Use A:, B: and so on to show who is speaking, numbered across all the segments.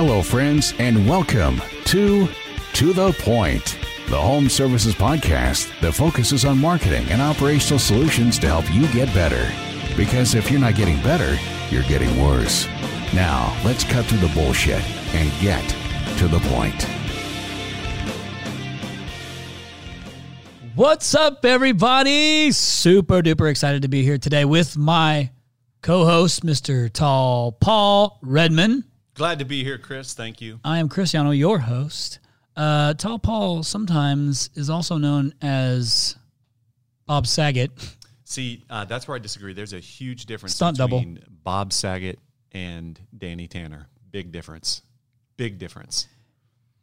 A: Hello, friends, and welcome to To the Point, the home services podcast that focuses on marketing and operational solutions to help you get better. Because if you're not getting better, you're getting worse. Now, let's cut through the bullshit and get to the point.
B: What's up, everybody? Super duper excited to be here today with my co host, Mr. Tall Paul Redman.
C: Glad to be here, Chris. Thank you.
B: I am Chris Yano, your host. Uh, Tall Paul sometimes is also known as Bob Saget.
C: See, uh, that's where I disagree. There's a huge difference
B: Stunt double.
C: between Bob Saget and Danny Tanner. Big difference. Big difference.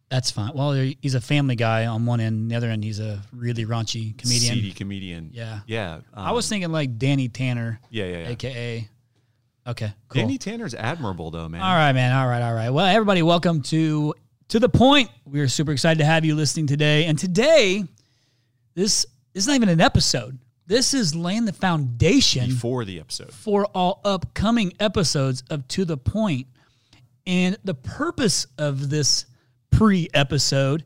B: That's fine. Well, he's a family guy on one end, the other end, he's a really raunchy comedian.
C: Seedy comedian.
B: Yeah.
C: Yeah.
B: I was
C: um,
B: thinking like Danny Tanner,
C: Yeah, yeah, yeah.
B: aka. Okay, cool.
C: Danny Tanner's admirable, though, man.
B: All right, man. All right, all right. Well, everybody, welcome to to the point. We are super excited to have you listening today. And today, this, this is not even an episode. This is laying the foundation
C: Before the episode.
B: for all upcoming episodes of To the Point. And the purpose of this pre episode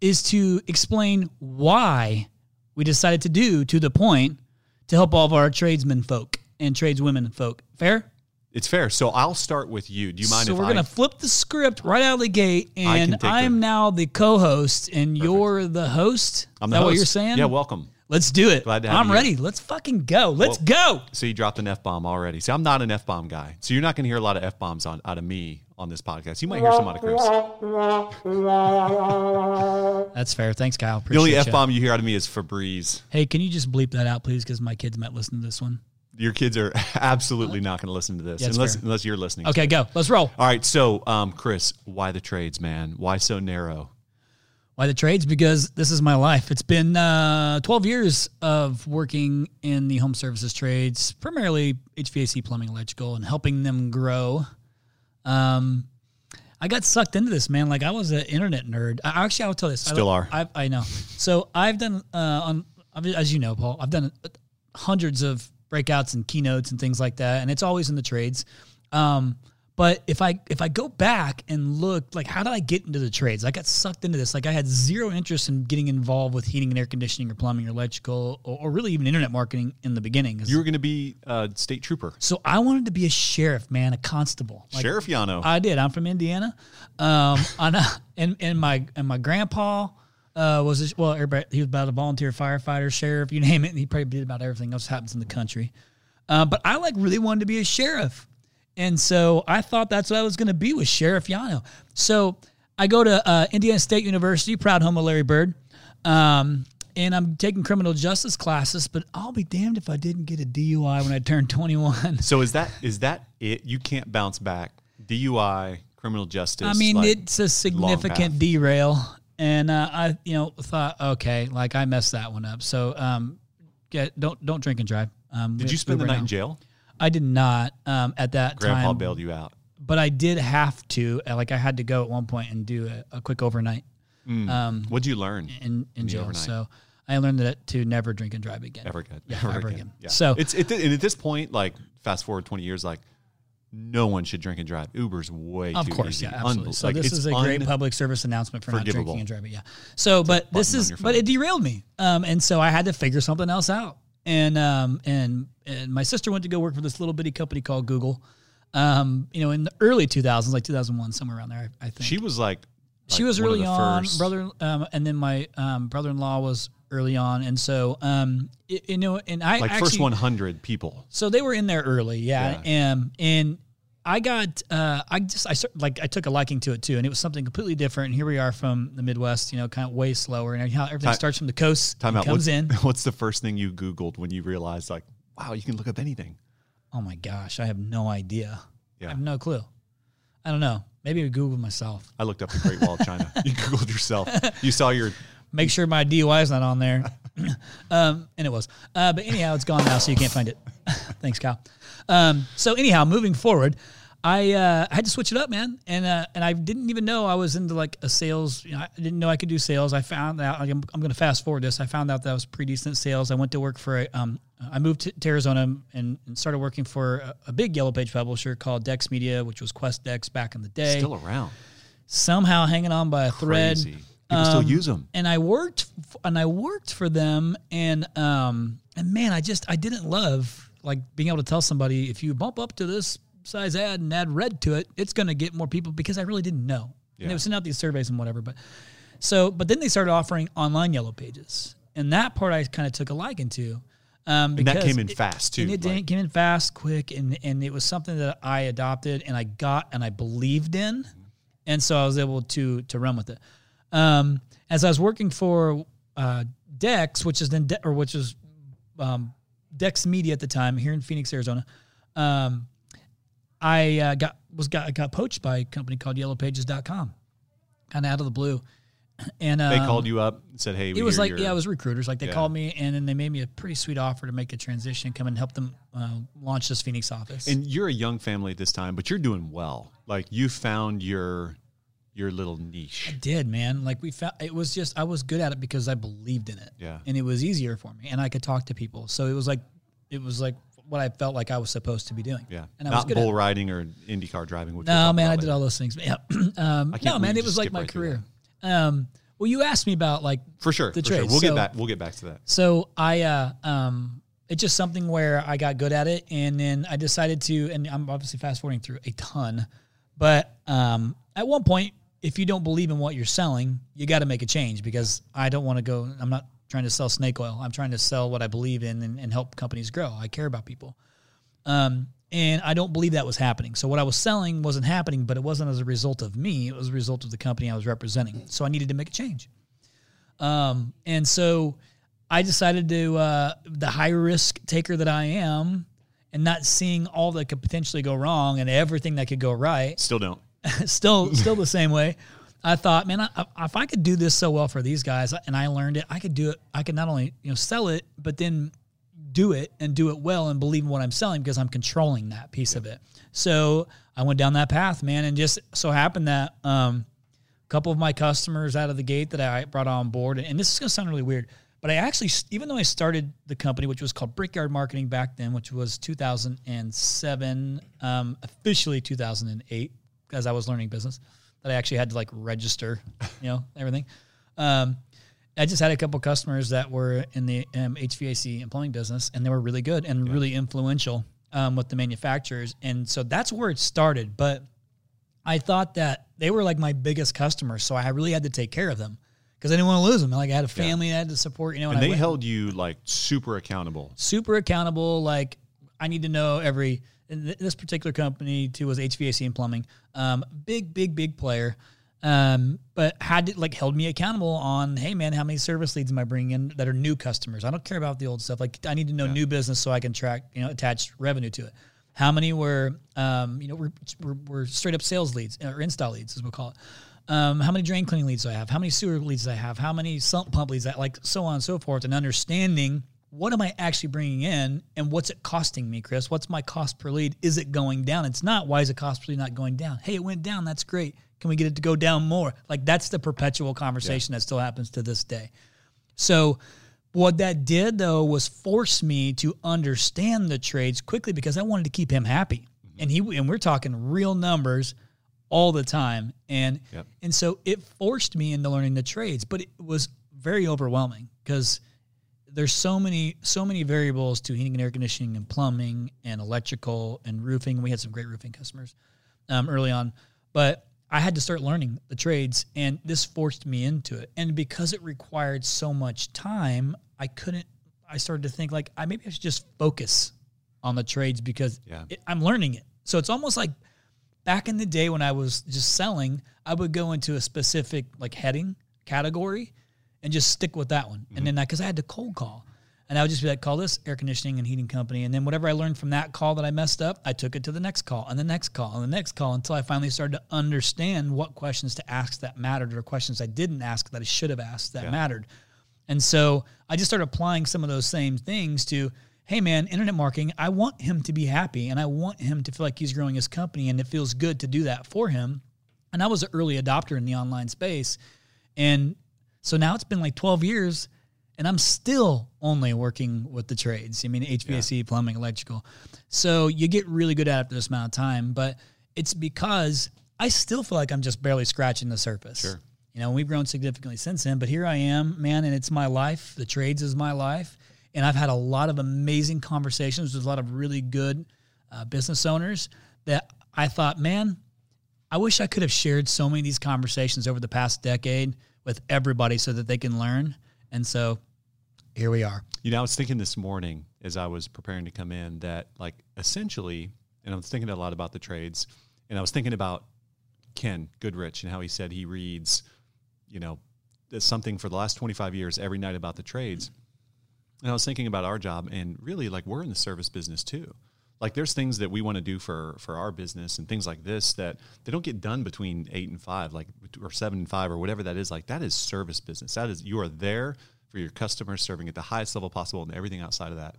B: is to explain why we decided to do To the Point to help all of our tradesmen folk and tradeswomen folk. Fair?
C: It's fair. So I'll start with you. Do you mind
B: so
C: if
B: we're
C: I
B: gonna flip the script right out of the gate, and I'm now the co-host, and you're the host.
C: I'm
B: Is
C: the
B: that what you're saying?
C: Yeah, welcome.
B: Let's do it.
C: Glad to have
B: I'm
C: you.
B: ready. Let's fucking go. Let's
C: Well-
B: go.
C: So you dropped an F bomb already. See, I'm not an F bomb guy. So you're not going to hear a lot of F bombs on out of me on this podcast. You might hear some out of Chris.
B: That's fair. Thanks, Kyle.
C: The only F bomb you hear out of me is Febreze.
B: Hey, can you just bleep that out, please? Because my kids might listen to this one.
C: Your kids are absolutely not going to listen to this
B: Yeah,
C: unless
B: fair.
C: unless you're listening.
B: Okay, go. Let's roll.
C: All right. So, um, Chris, why the trades, man? Why so narrow?
B: Why the trades? Because this is my life. It's been uh, 12 years of working in the home services trades, primarily HVAC, plumbing, electrical, and helping them grow. Um, I got sucked into this, man. Like I was an internet nerd. I, actually, I'll tell you this. I-
C: Still are.
B: I, I know. So I've done uh, on as you know, Paul. I've done hundreds of breakouts and keynotes and things like that, and it's always in the trades. Um, but if I if I go back and look, like how did I get into the trades? I got sucked into this. Like I had zero interest in getting involved with heating and air conditioning or plumbing or electrical or, or really even internet marketing in the beginning.
C: You were going to be a state trooper,
B: so I wanted to be a sheriff, man, a constable. Like,
C: Sheriff Yano.
B: I did. I'm from Indiana, um, and and my and my grandpa uh, was a, well, everybody he was about a volunteer firefighter, sheriff, you name it. And he probably did about everything else that happens in the country. Uh, but I like really wanted to be a sheriff, and so I thought that's what I was going to be with Sheriff Yano. So I go to uh, Indiana State University, proud home of Larry Bird. Um, and I'm taking criminal justice classes, but I'll be damned if I didn't get a DUI when I turned 21.
C: so is that is that it? You can't bounce back. DUI, criminal justice.
B: I mean,
C: like,
B: it's a significant derail, and uh, I, you know, thought, okay, like I messed that one up. So, um, get don't don't drink and drive. Um,
C: Did you spend the night
B: now.
C: in jail?
B: I did not um, at that time.
C: Grandpa
B: time,
C: bailed you out.
B: but I did have to. uh, Like I had to go at one point and do a, a quick overnight um,
C: What'd you learn?
B: in in jail. So I learned that to never drink and drive again.
C: Ever again?
B: Yeah, ever again.
C: Yeah.
B: So-
C: it's it, and at this point, like fast forward twenty years, like no one should drink and drive. Uber's way
B: Of
C: too
B: course,
C: easy.
B: yeah, absolutely.
C: Unbel-
B: So
C: like,
B: this is a great public service announcement for not drinking and driving. Yeah. So, but this is, but it derailed me, um, and so I had to figure something else out. And um, and and my sister went to go work for this little bitty company called Google. Um, you know, in the early 2000s, like 2001, somewhere around there, I think.
C: She was like,
B: she
C: like
B: was early on, brother, um, and then my um, brother-in-law was early on, and so um, it, you know, and I
C: like
B: actually,
C: first one hundred people.
B: so they were in there early, yeah. And and I got uh, I just I like I took a liking to it too, and it was something completely different. And here we are from the Midwest, you know, kind of way slower, and how everything
C: Time-
B: starts from the coast,
C: Time out.
B: comes
C: What's,
B: in.
C: what's the first thing you Googled when you realized, like, wow, you can look up anything?
B: Oh my gosh, I have no idea.
C: Yeah.
B: I have no clue. I don't know. Maybe I Googled myself.
C: I looked up the Great Wall of China. you Googled yourself. You saw your
B: Make sure my DUI is not on there. um, and it was. Uh, but anyhow, it's gone now, so you can't find it. Thanks, Kyle. Um, so anyhow, moving forward, I uh, I had to switch it up, man, and uh, and I didn't even know I was into like a sales. You know, I didn't know I could do sales. I found out. I'm, I'm going to fast forward this. I found out that I was pretty decent sales. I went to work for. A, um, I moved to, to Arizona and, and started working for a, a big yellow page publisher called Dex Media, which was Qwest Dex back in the day.
C: Still around.
B: Somehow hanging on by a thread.
C: Crazy. People still
B: Um,
C: use them.
B: and I worked f- and I worked for them and um and man I just I didn't love like being able to tell somebody if you bump up to this size ad and add red to it it's going to get more people because I really didn't know. And they would send out these surveys and whatever but so but then they started offering online yellow pages and that part I kind of took a liking to. Um,
C: And that came in
B: it-
C: fast too.
B: and it
C: like-
B: came in fast, quick, and and it was something that I adopted and I got and I believed in, and so I was able to to run with it. Um, as I was working for uh, Dex, which is then De- or which was um, Dex Media at the time here in Phoenix, Arizona, um, I uh, got was got got poached by a company called YellowPages.com, kind of out of the blue, and
C: they
B: um,
C: called you up and said, "Hey,
B: it was like yeah, it was recruiters. Like they
C: Yeah.
B: called me and then they made me a pretty sweet offer to make a transition, come and help them uh, launch this Phoenix office.
C: And you're a young family at this time, but you're doing well. Like you found your your little niche.
B: I did man like we found it was just I was good at it because I believed in it.
C: Yeah.
B: and it was easier for me, and I could talk to people. So it was like it was like what I felt like I was supposed to be doing.
C: Yeah,
B: and I was
C: not
B: good
C: bull riding or IndyCar driving. Which
B: No, man, I did all those things. Yeah, um, no, man, it was like my
C: right
B: career. Um, well, you asked me about like
C: for sure.
B: the
C: for sure. We'll
B: So-
C: get back. We'll get back to that.
B: So I, uh, um, it's just something where I got good at it, and then I decided to, and I'm obviously fast forwarding through a ton, but um, at one point, if you don't believe in what you're selling, you got to make a change because I don't want to go. I'm not trying to sell snake oil. I'm trying to sell what I believe in and, and help companies grow. I care about people. Um, and I don't believe that was happening. So what I was selling wasn't happening, but it wasn't as a result of me. It was a result of the company I was representing. So I needed to make a change. Um, and so I decided to uh, the high risk taker that I am, and not seeing all that could potentially go wrong and everything that could go right.
C: Still don't.
B: still, still the same way. I thought, man, I, I- if I could do this so well for these guys, and I learned it, I could do it. I could not only you know sell it, but then do it and do it well and believe in what I'm selling because I'm controlling that piece of it. So I went down that path, man, and just so happened that um, a couple of my customers out of the gate that I brought on board, and this is going to sound really weird, but I actually, even though I started the company, which was called Brickyard Marketing back then, which was 2007, um, officially 2008, as I was learning business, that I actually had to like register, you know, everything. Um, I just had a couple customers that were in the um, HVAC and plumbing business, and they were really good and really influential um, with the manufacturers. And so that's where it started. But I thought that they were like my biggest customers, so I really had to take care of them because I didn't want to lose them. Like I had a family I had to support, you know.
C: And
B: I
C: they
B: went-
C: held you like super accountable.
B: super accountable. Like I need to know every. Th- this particular company too was HVAC and plumbing. Um, big, big, big player. Um, but had to like held me accountable on, hey man, how many service leads am I bringing in that are new customers? I don't care about the old stuff. Like I need to know new business so I can track, you know, attach revenue to it. How many were, um, you know, were, were, were straight up sales leads or install leads, as we'll call it. Um, how many drain cleaning leads do I have? How many sewer leads do I have? How many sump pump leads? That like so on and so forth, and understanding what am I actually bringing in and what's it costing me, Chris? What's my cost per lead? Is it going down? It's not. Why is the cost per lead not going down? Hey, it went down. That's great. Can we get it to go down more? Like that's the perpetual conversation that still happens to this day. So what that did though was force me to understand the trades quickly because I wanted to keep him happy. Mm-hmm. And he and we're talking real numbers all the time. And
C: Yep.
B: and so it forced me into learning the trades, but it was very overwhelming because there's so many so many variables to heating and air conditioning and plumbing and electrical and roofing. We had some great roofing customers um, early on, but I had to start learning the trades, and this forced me into it. And because it required so much time, I couldn't. I started to think like I maybe I should just focus on the trades because
C: Yeah.
B: it, I'm learning it. So it's almost like back in the day when I was just selling, I would go into a specific like heading category and just stick with that one. And mm-hmm. then because I had to cold call, and I would just be like, call this air conditioning and heating company, and then whatever I learned from that call that I messed up, I took it to the next call and the next call and the next call until I finally started to understand what questions to ask that mattered or questions I didn't ask that I should have asked that
C: Yeah.
B: mattered. And so I just started applying some of those same things to, hey man, internet marketing, I want him to be happy and I want him to feel like he's growing his company and it feels good to do that for him. And I was an early adopter in the online space. And so now it's been like 12 years and I'm still only working with the trades. I mean, HVAC, yeah. plumbing, electrical. So you get really good at it after this amount of time, but it's because I still feel like I'm just barely scratching the surface.
C: Sure.
B: You know, we've grown significantly since then, but here I am, man, and it's my life. The trades is my life. And I've had a lot of amazing conversations with a lot of really good uh, business owners that I thought, man, I wish I could have shared so many of these conversations over the past decade with everybody so that they can learn. And so here we are.
C: You know, I was thinking this morning as I was preparing to come in that, like, essentially, and I was thinking a lot about the trades, and I was thinking about Ken Goodrich and how he said he reads you know, something for the last 25 years every night about the trades. And I was thinking about our job and really like we're in the service business too. Like there's things that we want to do for for our business and things like this that they don't get done between 8 and 5 like or 7 and 5 or whatever that is like that is service business. That is you are there for your customers serving at the highest level possible and everything outside of that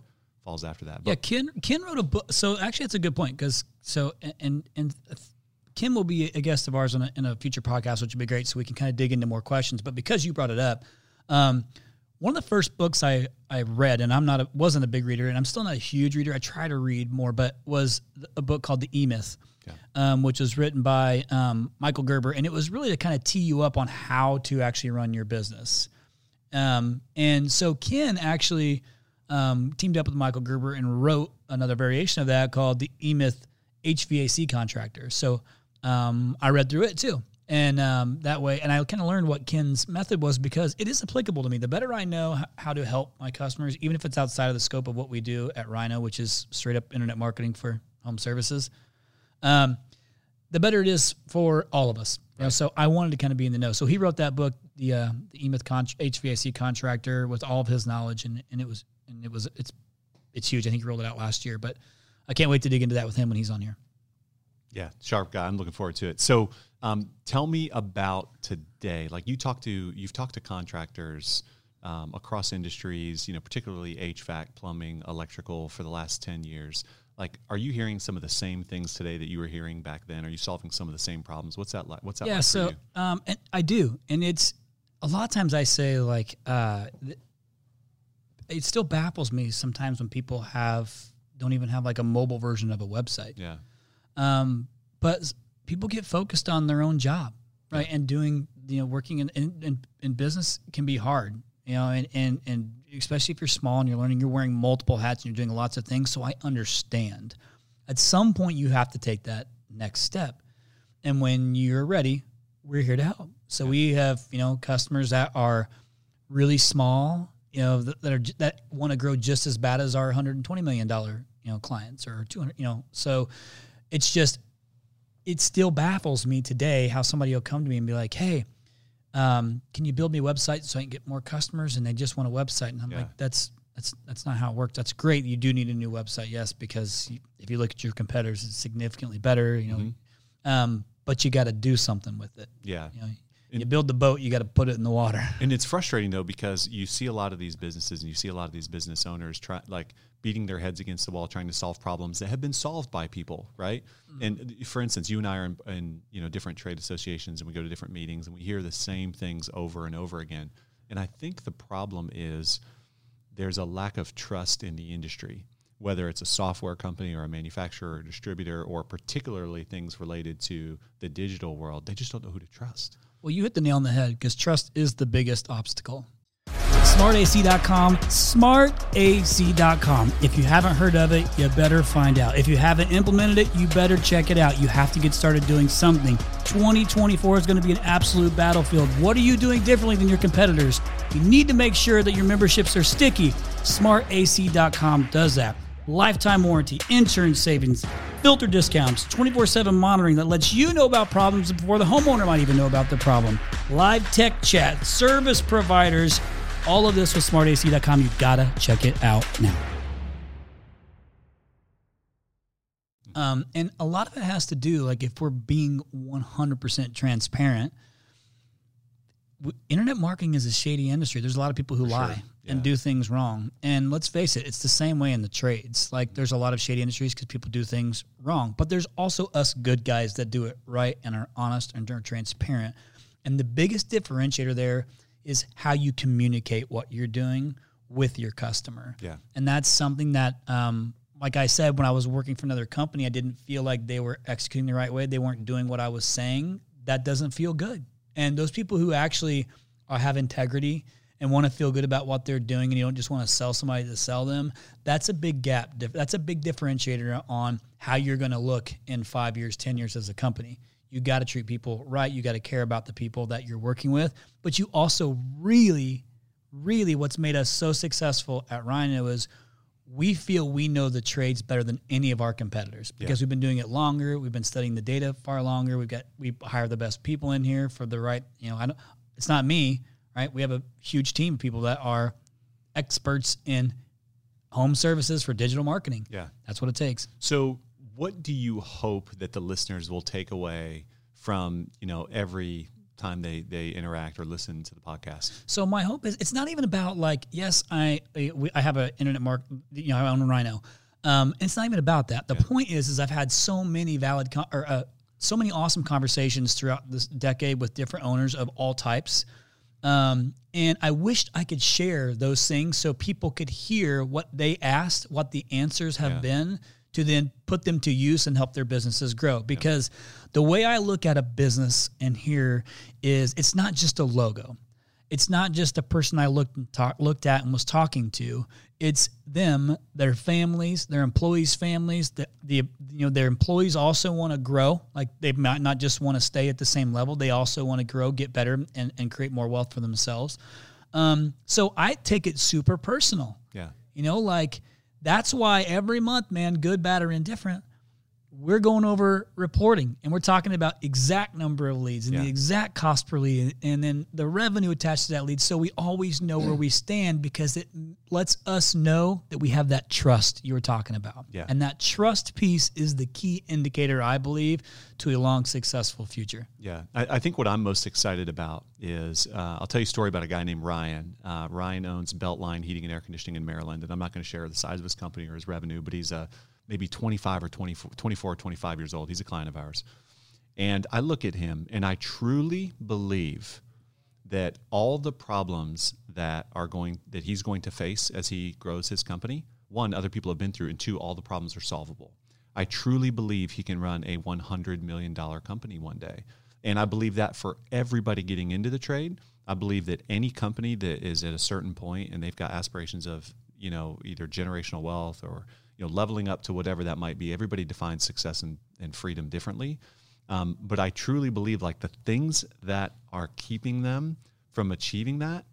C: falls after that.
B: But yeah, Ken Ken wrote a book. So actually, it's a good point because so and and Kim will be a guest of ours in a, in a future podcast, which would be great, so we can kind of dig into more questions. But because you brought it up, um, one of the first books I, I read, and I'm not a, wasn't a big reader, and I'm still not a huge reader. I try to read more, but was a book called The E Myth, yeah. um, which was written by um, Michael Gerber, and it was really to kind of tee you up on how to actually run your business. Um, and so Ken actually um, teamed up with Michael Gerber and wrote another variation of that called The E Myth HVAC Contractor. So um, I read through it too. And um, that way, and I kind of learned what Ken's method was because it is applicable to me. The better I know how to help my customers, even if it's outside of the scope of what we do at Rhino, which is straight up internet marketing for home services, um, the better it is for all of us. Right. You know, so I wanted to kind of be in the know. So he wrote that book, the uh, the E Myth con- HVAC contractor, with all of his knowledge, and and it was and it was it's it's huge. I think he rolled it out last year, but I can't wait to dig into that with him when he's on here.
C: Yeah, sharp guy. I'm looking forward to it. So, um, tell me about today. Like you talk to, you've talked to contractors um, across industries, you know, particularly HVAC, plumbing, electrical, for the last ten years. Like, are you hearing some of the same things today that you were hearing back then? Are you solving some of the same problems? What's that like? What's that?
B: Yeah,
C: like
B: so um, and I do, and it's a lot of times I say like, uh, it still baffles me sometimes when people have don't even have like a mobile version of a website.
C: Yeah.
B: Um, but people get focused on their own job, right? And doing, you know, working in, in, in, business can be hard, you know, and, and, and especially if you're small and you're learning, you're wearing multiple hats and you're doing lots of things. So I understand. At some point, you have to take that next step. And when you're ready, we're here to help. So yeah. we have, you know, customers that are really small, you know, that, that are that want to grow just as bad as our 120 million dollar, you know, clients or 200, you know. So it's just it still baffles me today how somebody will come to me and be like, "Hey, um, can you build me a website so I can get more customers?" And they just want a website, and I'm yeah. like, "That's that's that's not how it works. That's great. You do need a new website, yes, because you, if you look at your competitors, it's significantly better. You know, mm-hmm. um, but you got to do something with it.
C: Yeah,
B: you know, and, you build the boat, you got to put it in the water.
C: And it's frustrating though because you see a lot of these businesses and you see a lot of these business owners try like beating their heads against the wall trying to solve problems that have been solved by people, right? Mm-hmm. And for instance, you and I are in, in, you know different trade associations and we go to different meetings and we hear the same things over and over again. And I think the problem is there's a lack of trust in the industry whether it's a software company or a manufacturer or distributor or particularly things related to the digital world, they just don't know who to trust.
B: Well, you hit the nail on the head because trust is the biggest obstacle. SmartAC.com, SmartAC.com. If you haven't heard of it, you better find out. If you haven't implemented it, you better check it out. You have to get started doing something. 2024 is going to be an absolute battlefield. What are you doing differently than your competitors? You need to make sure that your memberships are sticky. SmartAC.com does that lifetime warranty, insurance savings, filter discounts, 24 7 monitoring that lets you know about problems before the homeowner might even know about the problem, live tech chat, service providers, all of this with smartac.com. You gotta check it out now. Um, and a lot of it has to do, like, if we're being 100% transparent, internet marketing is a shady industry. There's a lot of people who lie. And do things wrong. And let's face it, it's the same way in the trades. Like there's a lot of shady industries because people do things wrong, but there's also us good guys that do it right and are honest and are transparent. And the biggest differentiator there is how you communicate what you're doing with your customer.
C: Yeah.
B: And that's something that, um, like I said, when I was working for another company, I didn't feel like they were executing the right way. They weren't doing what I was saying. That doesn't feel good. And those people who actually are, have integrity and want to feel good about what they're doing and you don't just want to sell somebody to sell them, that's a big gap. That's a big differentiator on how you're going to look in five years, 10 years as a company. You got to treat people right. You got to care about the people that you're working with. But you also really, really, what's made us so successful at Rhino is we feel we know the trades better than any of our competitors because yeah. we've been doing it longer. We've been studying the data far longer. We've got we hire the best people in here for the right. You know, I don't. It's not me, right? We have a huge team of people that are experts in home services for digital marketing.
C: Yeah,
B: that's what it takes.
C: So, what do you hope that the listeners will take away from you know every time they they interact or listen to the podcast.
B: So my hope is it's not even about like yes I I have an internet mark you know I own a Rhino. Um, it's not even about that. The yeah. point is is I've had so many valid con- or uh, so many awesome conversations throughout this decade with different owners of all types. Um, and I wished I could share those things so people could hear what they asked, what the answers have yeah. been, to then put them to use and help their businesses grow. Because yeah. the way I look at a business and here is it's not just a logo. It's not just a person I looked and talk, looked at and was talking to. It's them, their families, their employees' families. The, the you know their employees also want to grow. Like they might not just want to stay at the same level. They also want to grow, get better, and, and create more wealth for themselves. Um, so I take it super personal.
C: Yeah.
B: You know, like that's why every month, man, good, bad, or indifferent, we're going over reporting and we're talking about exact number of leads and yeah. the exact cost per lead and then the revenue attached to that lead. So we always know where we stand because it lets us know that we have that trust you were talking about.
C: Yeah.
B: and that trust piece is the key indicator i believe to a long successful future.
C: Yeah. I, I think what i'm most excited about is uh, i'll tell you a story about a guy named ryan. Uh, ryan owns beltline heating and air conditioning in maryland and i'm not going to share the size of his company or his revenue but he's a maybe 25 or 24, 24 or 25 years old. He's a client of ours. And I look at him and I truly believe that all the problems that are going that he's going to face as he grows his company, one, other people have been through, and two, all the problems are solvable. I truly believe he can run a $100 million company one day. And I believe that for everybody getting into the trade, I believe that any company that is at a certain point and they've got aspirations of, you know, either generational wealth or you know, leveling up to whatever that might be. Everybody defines success and, and freedom differently. Um, but I truly believe like the things that are keeping them from achieving that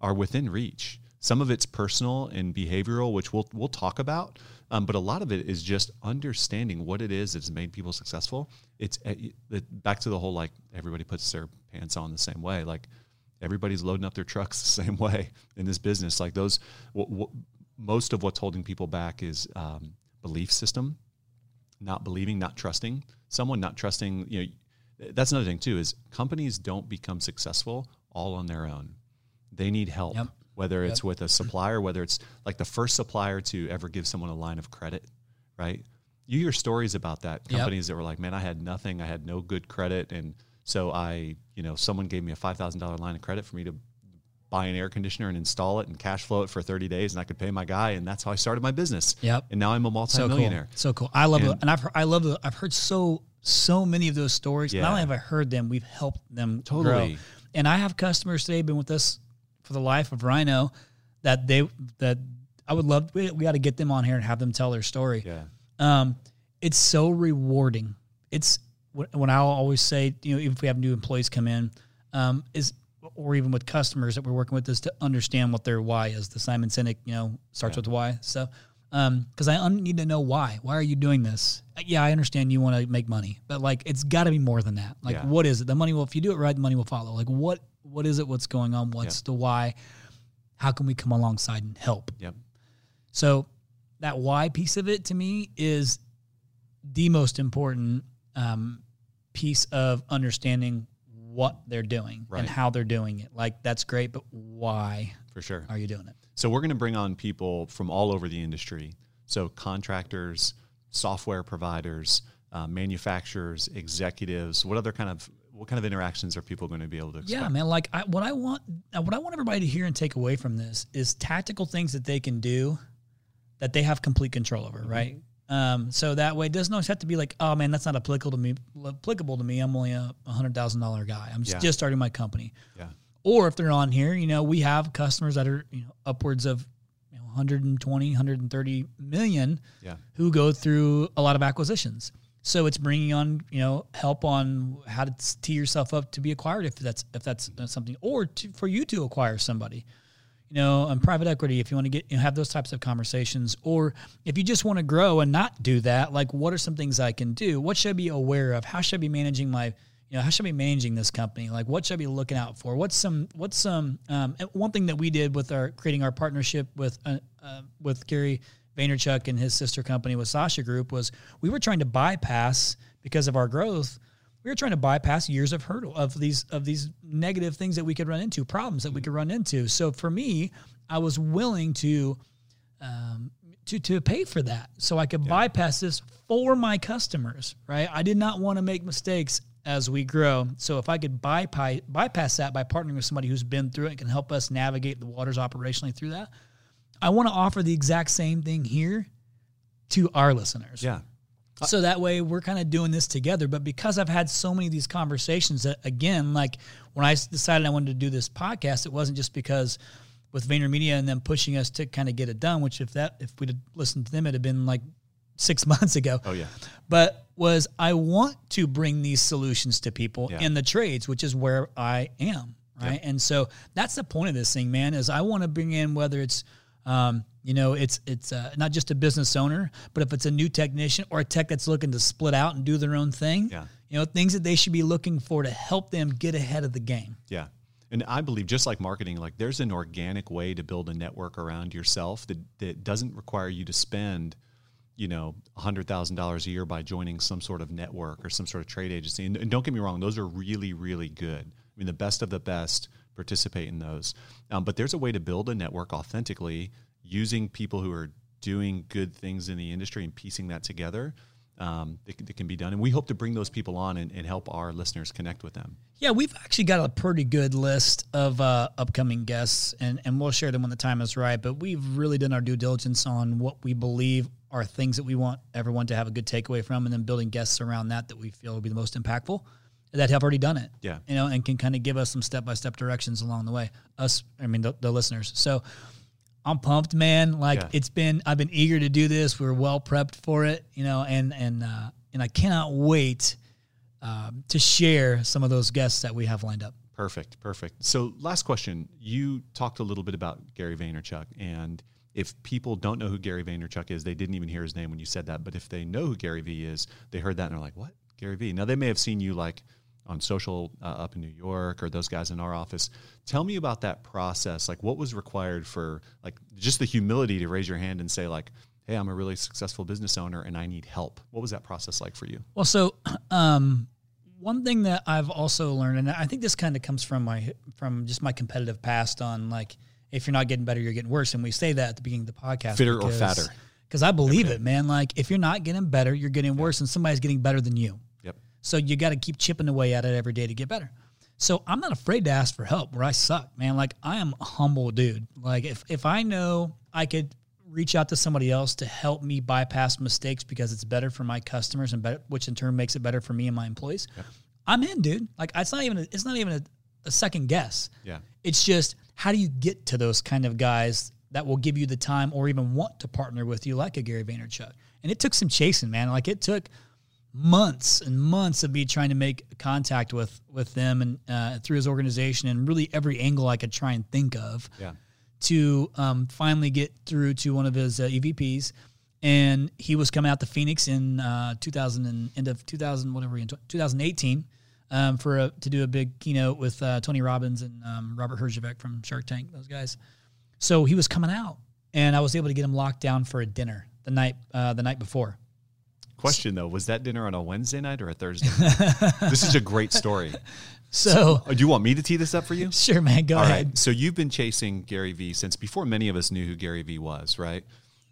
C: are within reach. Some of it's personal and behavioral, which we'll we'll talk about. Um, but a lot of it is just understanding what it is that's made people successful. It's eh, it, back to the whole like everybody puts their pants on the same way. Like everybody's loading up their trucks the same way in this business. Like those, most of what's holding people back is um, belief system, not believing, not trusting someone, not trusting. You know, that's another thing too. Is companies don't become successful all on their own. They need help.
B: Yep.
C: Whether it's yep. with a supplier, whether it's like the first supplier to ever give someone a line of credit, right? You hear stories about that. Companies yep. that were like, man, I had nothing, I had no good credit, and so I, you know, someone gave me a five thousand dollar line of credit for me to buy an air conditioner and install it and cash flow it for 30 days and I could pay my guy and that's how I started my business.
B: Yep.
C: And now I'm a multimillionaire.
B: So cool. So cool. I love and, it. And I've heard, I love it. I've heard so so many of those stories. Yeah. Not only have I heard them, we've helped them totally. grow. And I have customers today been with us for the life of Rhino that they that I would love we, we got to get them on here and have them tell their story.
C: Yeah.
B: Um it's so rewarding. It's when I always say, you know, if we have new employees come in, um, is or even with customers that we're working with is to understand what their why is. The Simon Sinek, you know, starts yeah. with why. So, because um, I need to know why. Why are you doing this? Yeah, I understand you want to make money, but like it's got to be more than that. Like, yeah. what is it? The money will. If you do it right, the money will follow. Like, what what is it? What's going on? What's the why? How can we come alongside and help?
C: Yep.
B: So that why piece of it to me is the most important um, piece of understanding what they're doing right. and how they're doing it. Like that's great, but why?
C: For sure.
B: are you doing it?
C: So we're going to bring on people from all over the industry. So contractors, software providers, uh, manufacturers, executives. What other kind of what kind of interactions are people going to be able to expect?
B: Yeah, man. Like I, what I want, what I want everybody to hear and take away from this is tactical things that they can do that they have complete control over, right? Um, so that way, it doesn't always have to be like, oh man, that's not applicable to me. Applicable to me, I'm only a hundred thousand dollar guy. I'm
C: Yeah.
B: just starting my company.
C: Yeah.
B: Or if they're on here, you know, we have customers that are you know upwards of you know 120, 130 million
C: Yeah.
B: who go through a lot of acquisitions. So it's bringing on you know help on how to tee yourself up to be acquired if that's if that's something, or to, for you to acquire somebody. You know, on private equity, if you want to get you know, have those types of conversations, or if you just want to grow and not do that, like what are some things I can do? What should I be aware of? How should I be managing my you know how should I be managing this company? Like what should I be looking out for? What's some what's some um, one thing that we did with our creating our partnership with uh, uh, with Gary Vaynerchuk and his sister company with Sasha Group was we were trying to bypass because of our growth. We were trying to bypass years of hurdle of these of these negative things that we could run into, problems that we could run into. So for me, I was willing to um, to to pay for that, so I could bypass this for my customers. Right? I did not want to make mistakes as we grow. So if I could bypass bypass that by partnering with somebody who's been through it and can help us navigate the waters operationally through that, I want to offer the exact same thing here to our listeners.
C: Yeah.
B: Uh, so that way we're kind of doing this together. But because I've had so many of these conversations that again, like when I decided I wanted to do this podcast, it wasn't just because with VaynerMedia and them pushing us to kind of get it done, which if that if we'd listened to them, it'd have been like six months ago.
C: Oh yeah.
B: But was I want to bring these solutions to people
C: Yeah.
B: in the trades, which is where I am. Right. And so that's the point of this thing, man, is I want to bring in whether it's um, you know, it's it's uh, not just a business owner, but if it's a new technician or a tech that's looking to split out and do their own thing,
C: Yeah.
B: you know, things that they should be looking for to help them get ahead of the game.
C: Yeah. And I believe just like marketing, like there's an organic way to build a network around yourself that, that doesn't require you to spend, you know, $100,000 a year by joining some sort of network or some sort of trade agency. And, and don't get me wrong, those are really, really good. I mean, the best of the best participate in those. Um, but there's a way to build a network authentically using people who are doing good things in the industry and piecing that together. Um, that, can- that can be done. And we hope to bring those people on and, and help our listeners connect with them.
B: Yeah, we've actually got a pretty good list of uh, upcoming guests, and, and we'll share them when the time is right. But we've really done our due diligence on what we believe are things that we want everyone to have a good takeaway from, and then building guests around that that we feel will be the most impactful that have already done it.
C: Yeah.
B: you know, and can kind of give us some step by step directions along the way. Us, I mean, the, the listeners. So I'm pumped, man. Like
C: Yeah.
B: it's been, I've been eager to do this. We're well prepped for it, you know, and and uh, and I cannot wait um, to share some of those guests that we have lined up.
C: Perfect, perfect. So, last question. You talked a little bit about Gary Vaynerchuk, and if people don't know who Gary Vaynerchuk is, they didn't even hear his name when you said that. But if they know who Gary Vee is, they heard that and they're like, "What, Gary Vee?" Now they may have seen you like on social uh, up in New York or those guys in our office. Tell me about that process. Like, what was required for like just the humility to raise your hand and say like, "Hey, I'm a really successful business owner and I need help." What was that process like for you?
B: Well, so um, one thing that I've also learned, and I think this kind of comes from my from just my competitive past on like if you're not getting better, you're getting worse, and we say that at the beginning of the podcast.
C: Fitter or fatter?
B: Because I believe it, man. Like if you're not getting better, you're getting worse, and somebody's getting better than you. So you got to keep chipping away at it every day to get better. So I'm not afraid to ask for help where I suck, man. Like I am a humble dude. Like if if I know I could reach out to somebody else to help me bypass mistakes because it's better for my customers and better, which in turn makes it better for me and my employees. I'm in, dude. Like it's not even a, it's not even a, a second guess.
C: Yeah.
B: It's just how do you get to those kind of guys that will give you the time or even want to partner with you, like a Gary Vaynerchuk. And it took some chasing, man. Like it took months and months of me trying to make contact with with them and uh, through his organization and really every angle I could try and think of
C: Yeah.
B: to um, finally get through to one of his uh, EVPs. And he was coming out to Phoenix in uh, 2000 and end of 2000, whatever, in 2018 um, for a, to do a big keynote with uh, Tony Robbins and um, Robert Herjavec from Shark Tank, those guys. So he was coming out, and I was able to get him locked down for a dinner the night uh, the night before.
C: Question though, was that dinner on a Wednesday night or a Thursday? night? this is a great story.
B: So,
C: Oh, do you want me to tee this up for you?
B: sure, man, go
C: All
B: ahead.
C: right. So you've been chasing Gary Vee since before many of us knew who Gary Vee was, right?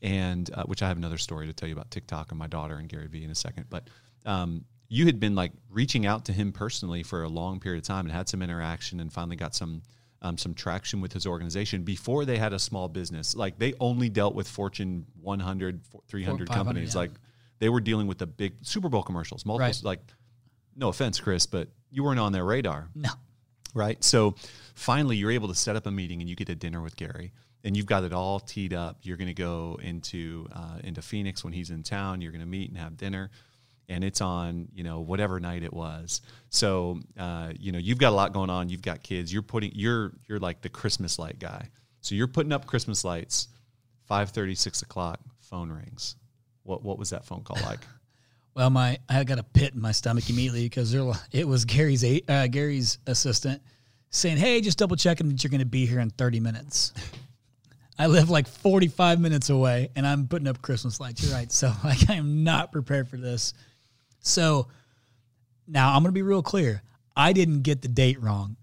C: And uh, which I have another story to tell you about TikTok and my daughter and Gary Vee in a second. But um, you had been like reaching out to him personally for a long period of time and had some interaction and finally got some um, some traction with his organization before they had a small business. Like they only dealt with Fortune 100, 300
B: 500,
C: companies.
B: yeah.
C: Like they were dealing with the big Super Bowl commercials, multiple.
B: Right.
C: Like, no offense, Chris, but you weren't on their radar
B: No.
C: right? So finally, you're able to set up a meeting and you get a dinner with Gary, and you've got it all teed up. You're going to go into uh, into Phoenix when he's in town. You're going to meet and have dinner, and it's on you know whatever night it was. So uh, you know you've got a lot going on. You've got kids. You're putting you're you're like the Christmas light guy. So you're putting up Christmas lights. 5:30, 6 o'clock. Phone rings. What what was that phone call like?
B: Well, my I got a pit in my stomach immediately because it was Gary's uh, Gary's assistant saying, "Hey, just double checking that you're going to be here in 30 minutes." I live like 45 minutes away, and I'm putting up Christmas lights. You're right, so like I am not prepared for this. So now I'm going to be real clear. I didn't get the date wrong.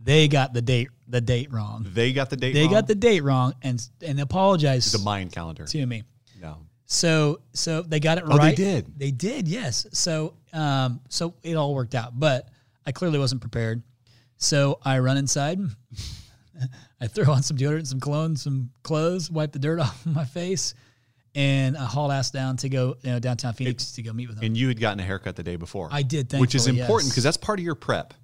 B: They got the date the date wrong.
C: They got the date.
B: They
C: wrong?
B: got the date wrong and and apologized
C: the Mayan calendar.
B: to me.
C: No.
B: So so they got it
C: Oh, they did?
B: They did. Yes. So um so it all worked out, but I clearly wasn't prepared. So I run inside. I throw on some deodorant, some cologne, some clothes, wipe the dirt off my face, and I haul ass down to go you know downtown Phoenix to go meet with them.
C: And you had gotten a haircut the day before.
B: I did,
C: which is important
B: yes.
C: because that's part of your prep.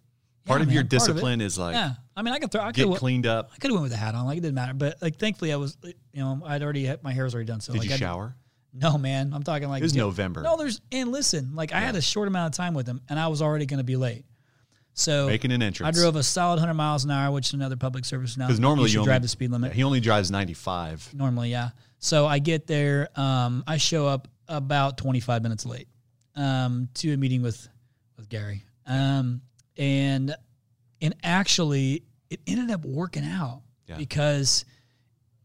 C: Part
B: Yeah,
C: of your
B: man, part of
C: discipline is like
B: yeah, I mean I could throw. I
C: get cleaned up.
B: I could have went with a hat on, like it didn't matter. But like thankfully I was, you know, I'd already had my hair was already done. So
C: Did
B: like
C: you
B: I
C: shower?
B: No, man. I'm talking like
C: It was
B: Jan-
C: November.
B: No, there's and listen, like I had a short amount of time with him, and I was already going to be late. So
C: Making an entrance, I
B: drove a solid 100 miles an hour, which is another public service now.
C: because normally you, only
B: drive the speed limit.
C: He only drives ninety five.
B: Normally, yeah. So I get there. Um, I show up about 25 minutes late um, to a meeting with with Gary, um, and and actually it ended up working out
C: Yeah.
B: because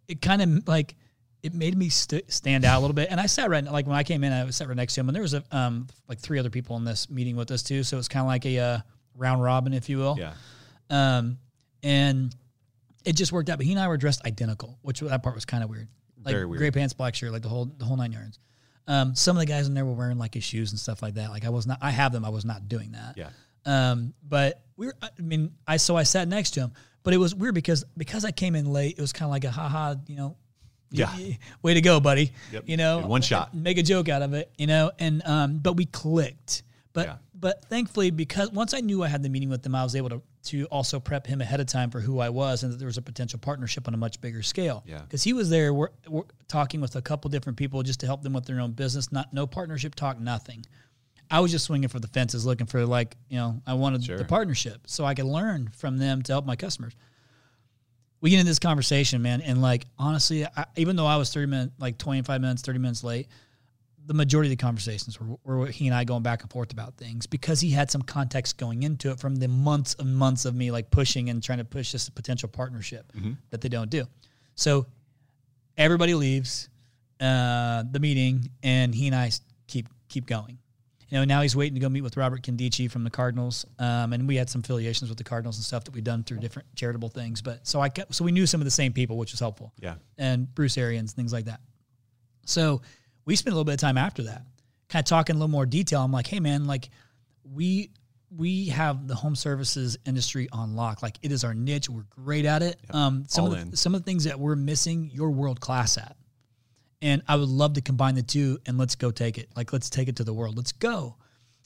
B: it kind of like it made me st- stand out a little bit. And I sat right like when I came in, I was sat right next to him, and there was a um, like three other people in this meeting with us too. So it was kind of like a uh, round robin, if you will.
C: Yeah.
B: Um, and it just worked out. But he and I were dressed identical, which that part was kind of weird. Like
C: Very weird.
B: gray pants, black shirt, like the whole the whole nine yards. Um, some of the guys in there were wearing like his shoes and stuff like that. Like I was not. I have them. I was not doing that.
C: Yeah.
B: Um, but we were. I mean, I so I sat next to him, but it was weird because because I came in late. It was kind of like a haha, you know.
C: Yeah.
B: Way to go, buddy.
C: Yep.
B: You know,
C: one shot.
B: Make a joke out of it, you know, and um, but we clicked. But
C: Yeah.
B: but thankfully, because once I knew I had the meeting with them, I was able to to also prep him ahead of time for who I was and that there was a potential partnership on a much bigger scale.
C: Yeah.
B: because he was there, we're, we're talking with a couple different people just to help them with their own business. Not no partnership talk, nothing. I was just swinging for the fences, looking for like you know I wanted
C: Sure.
B: the partnership so I could learn from them to help my customers. We get into this conversation, man, and like honestly, I, even though I was thirty minutes, like twenty five minutes, thirty minutes late, the majority of the conversations were, were he and I going back and forth about things because he had some context going into it from the months and months of me like pushing and trying to push this potential partnership that they don't do. So everybody leaves uh, the meeting, and he and I keep keep going. You know, now he's waiting to go meet with Robert Candici from the Cardinals, um, and we had some affiliations with the Cardinals and stuff that we've done through different charitable things. But so I kept, so we knew some of the same people, which was helpful
C: Yeah.
B: and Bruce Arians, things like that. So we spent a little bit of time after that, kind of talking a little more detail. I'm like, hey man, like we we have the home services industry on lock. Like it is our niche. We're great at it. Um, some
C: All
B: of
C: in.
B: the, some of the things that we're missing, you're world class at. And I would love to combine the two and let's go take it. Like let's take it to the world. Let's go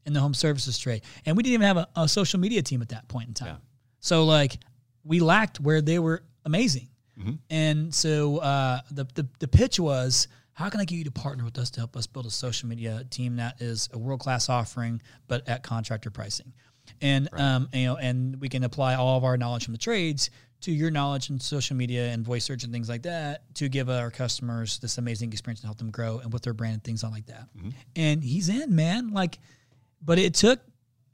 B: in the home services trade. And we didn't even have a, a social media team at that point in time.
C: Yeah.
B: So like we lacked where they were amazing.
C: Mm-hmm.
B: And so uh, the, the the pitch was, how can I get you to partner with us to help us build a social media team that is a world class offering, but at contractor pricing, and um, you know, and we can apply all of our knowledge from the trades to your knowledge in social media and voice search and things like that to give our customers this amazing experience and help them grow and with their brand and things on like that. And he's in, man. Like, but it took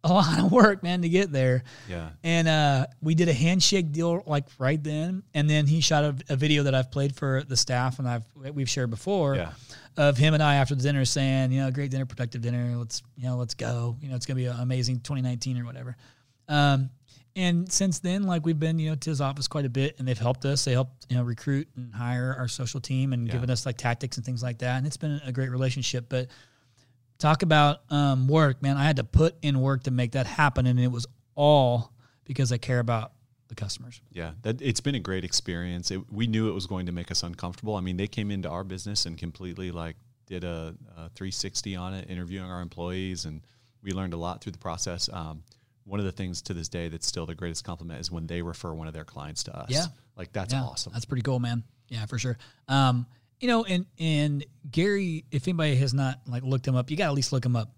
B: a lot of work, man, to get there.
C: Yeah.
B: And uh, we did a handshake deal like right then, and then he shot a, a video that I've played for the staff and I've we've shared before
C: Yeah.
B: of him and I after the dinner saying, you know, great dinner, productive dinner. Let's you know, let's go. You know, it's gonna be an amazing 2019 or whatever. Um, and since then, like we've been, you know, to his office quite a bit, and they've helped us. They helped, you know, recruit and hire our social team and
C: Yeah.
B: given us like tactics and things like that. And it's been a great relationship. But talk about um, work, man. I had to put in work to make that happen, and it was all because I care about the customers.
C: Yeah, that it's been a great experience. It, we knew it was going to make us uncomfortable. I mean, they came into our business and completely like did a, a 360 on it, interviewing our employees, and we learned a lot through the process. Um, one of the things to this day that's still the greatest compliment is when they refer one of their clients to us.
B: Yeah.
C: like that's
B: yeah,
C: awesome.
B: That's pretty cool, man. Yeah, for sure. Um, you know, and and Gary, if anybody has not like looked him up, you got to at least look him up.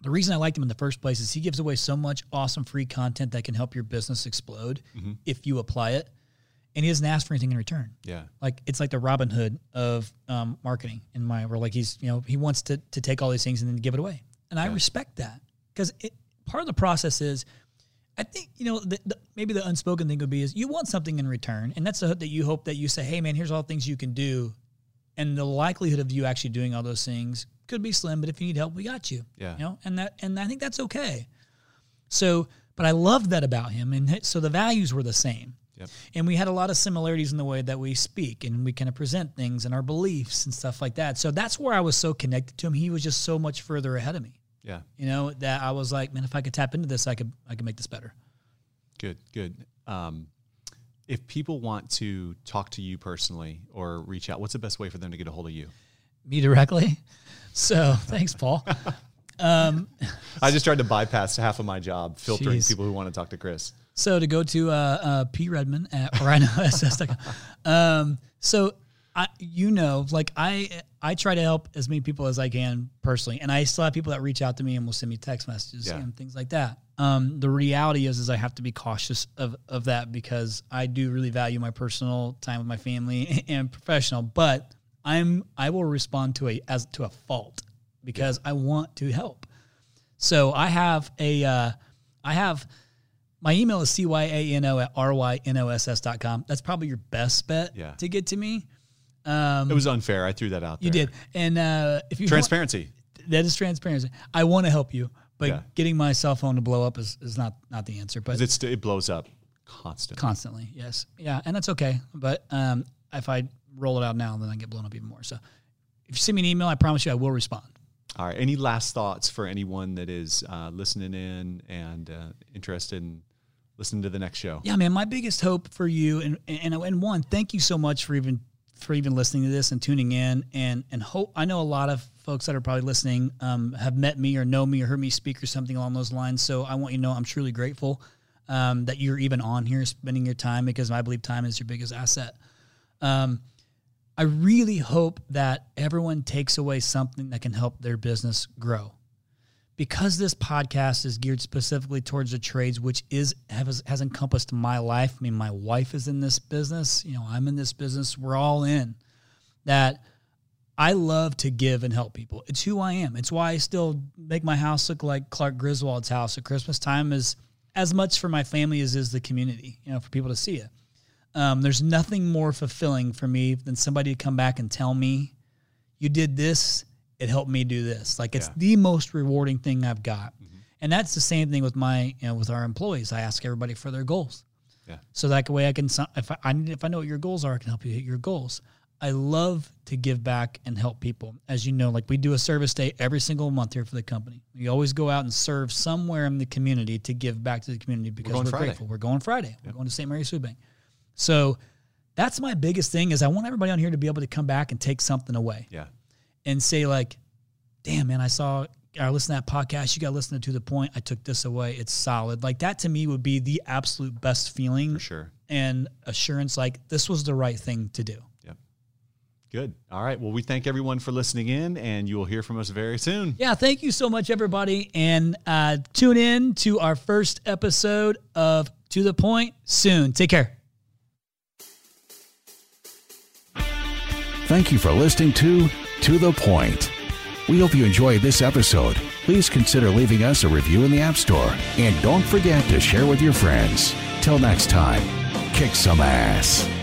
B: The reason I liked him in the first place is he gives away so much awesome free content that can help your business explode if you apply it, and he doesn't ask for anything in return.
C: yeah,
B: Like it's like the Robin Hood of um, marketing in my where like he's you know he wants to to take all these things and then give it away, and I respect that because it part of the process is. I think you know the, the, maybe the unspoken thing would be is you want something in return, and that's the that you hope that you say, "Hey, man, here's all the things you can do," and the likelihood of you actually doing all those things could be slim. But if you need help, we got you.
C: Yeah.
B: you know, and that and I think that's okay. So, but I loved that about him, and so the values were the same.
C: Yep.
B: And we had a lot of similarities in the way that we speak and we kind of present things and our beliefs and stuff like that. So that's where I was so connected to him. He was just so much further ahead of me.
C: Yeah.
B: You know, that I was like, man, if I could tap into this, I could I could make this better.
C: Good, good. Um, if people want to talk to you personally or reach out, what's the best way for them to get a hold of you?
B: Me directly. So thanks, Paul. Um,
C: I just tried to bypass half of my job filtering
B: Jeez.
C: people who want to talk to Chris.
B: So to go to uh, uh, P Redman at rynoss.com. Um, so I, you know, like I, I try to help as many people as I can personally, and I still have people that reach out to me and will send me text messages
C: Yeah.
B: and things like that. Um, the reality is, is I have to be cautious of of that because I do really value my personal time with my family and professional, but I'm I will respond to a as to a fault because I want to help. So I have a uh, I have my email is cyano at rynoss.com. That's probably your best bet
C: Yeah.
B: to get to me. Um,
C: It was unfair. I threw that out there.
B: you did. And uh, if you want-
C: Transparency.
B: that is transparency. I want to help you, but
C: Yeah.
B: getting my cell phone to blow up is, is not not the answer. But
C: It's, it blows up constantly.
B: constantly, yes, yeah, and that's okay. But um, if I roll it out now, then I get blown up even more. So if you send me an email, I promise you I will respond.
C: All right. Any last thoughts for anyone that is uh, listening in and uh, interested in listening to the next show?
B: Yeah, man. My biggest hope for you, and and and one, thank you so much for even for even listening to this and tuning in, and and hope. I know a lot of folks that are probably listening um, have met me or know me or heard me speak or something along those lines. So I want you to know I'm truly grateful um, that you're even on here, spending your time because I believe time is your biggest asset. Um, I really hope that everyone takes away something that can help their business grow because this podcast is geared specifically towards the trades, which is has, has encompassed my life. I mean, my wife is in this business. You know, I'm in this business. We're all in. That I love to give and help people. It's who I am. It's why I still make my house look like Clark Griswold's house at Christmas time. Is as much for my family as is the community. You know, for people to see it. Um, there's nothing more fulfilling for me than somebody to come back and tell me, "You did this. It helped me do this." Like it's
C: Yeah.
B: the most rewarding thing I've got. Mm-hmm. And that's the same thing with my, you know, with our employees. I ask everybody for their goals.
C: Yeah.
B: So that way I can, if I, if I know what your goals are, I can help you hit your goals. I love to give back and help people. As you know, like we do a service day every single month here for the company. We always go out and serve somewhere in the community to give back to the community because
C: going
B: we're, grateful. We're going Friday. We're going to St. Mary's Food Bank. So that's my biggest thing is I want everybody on here to be able to come back and take something away
C: Yeah.
B: And say like, damn man, I saw I listened to that podcast. You got to listen to the point. I took this away. It's solid. Like that to me would be the absolute best feeling
C: For sure.
B: and assurance. Like this was the right thing to do.
C: Yep. Good. All right. Well, we thank everyone for listening in, and you will hear from us very soon.
B: Yeah, thank you so much, everybody, and uh, tune in to our first episode of To the Point soon. Take care.
A: Thank you for listening to To the Point. We hope you enjoyed this episode. please consider leaving us a review in the App Store. And don't forget to share with your friends. Till next time, kick some ass.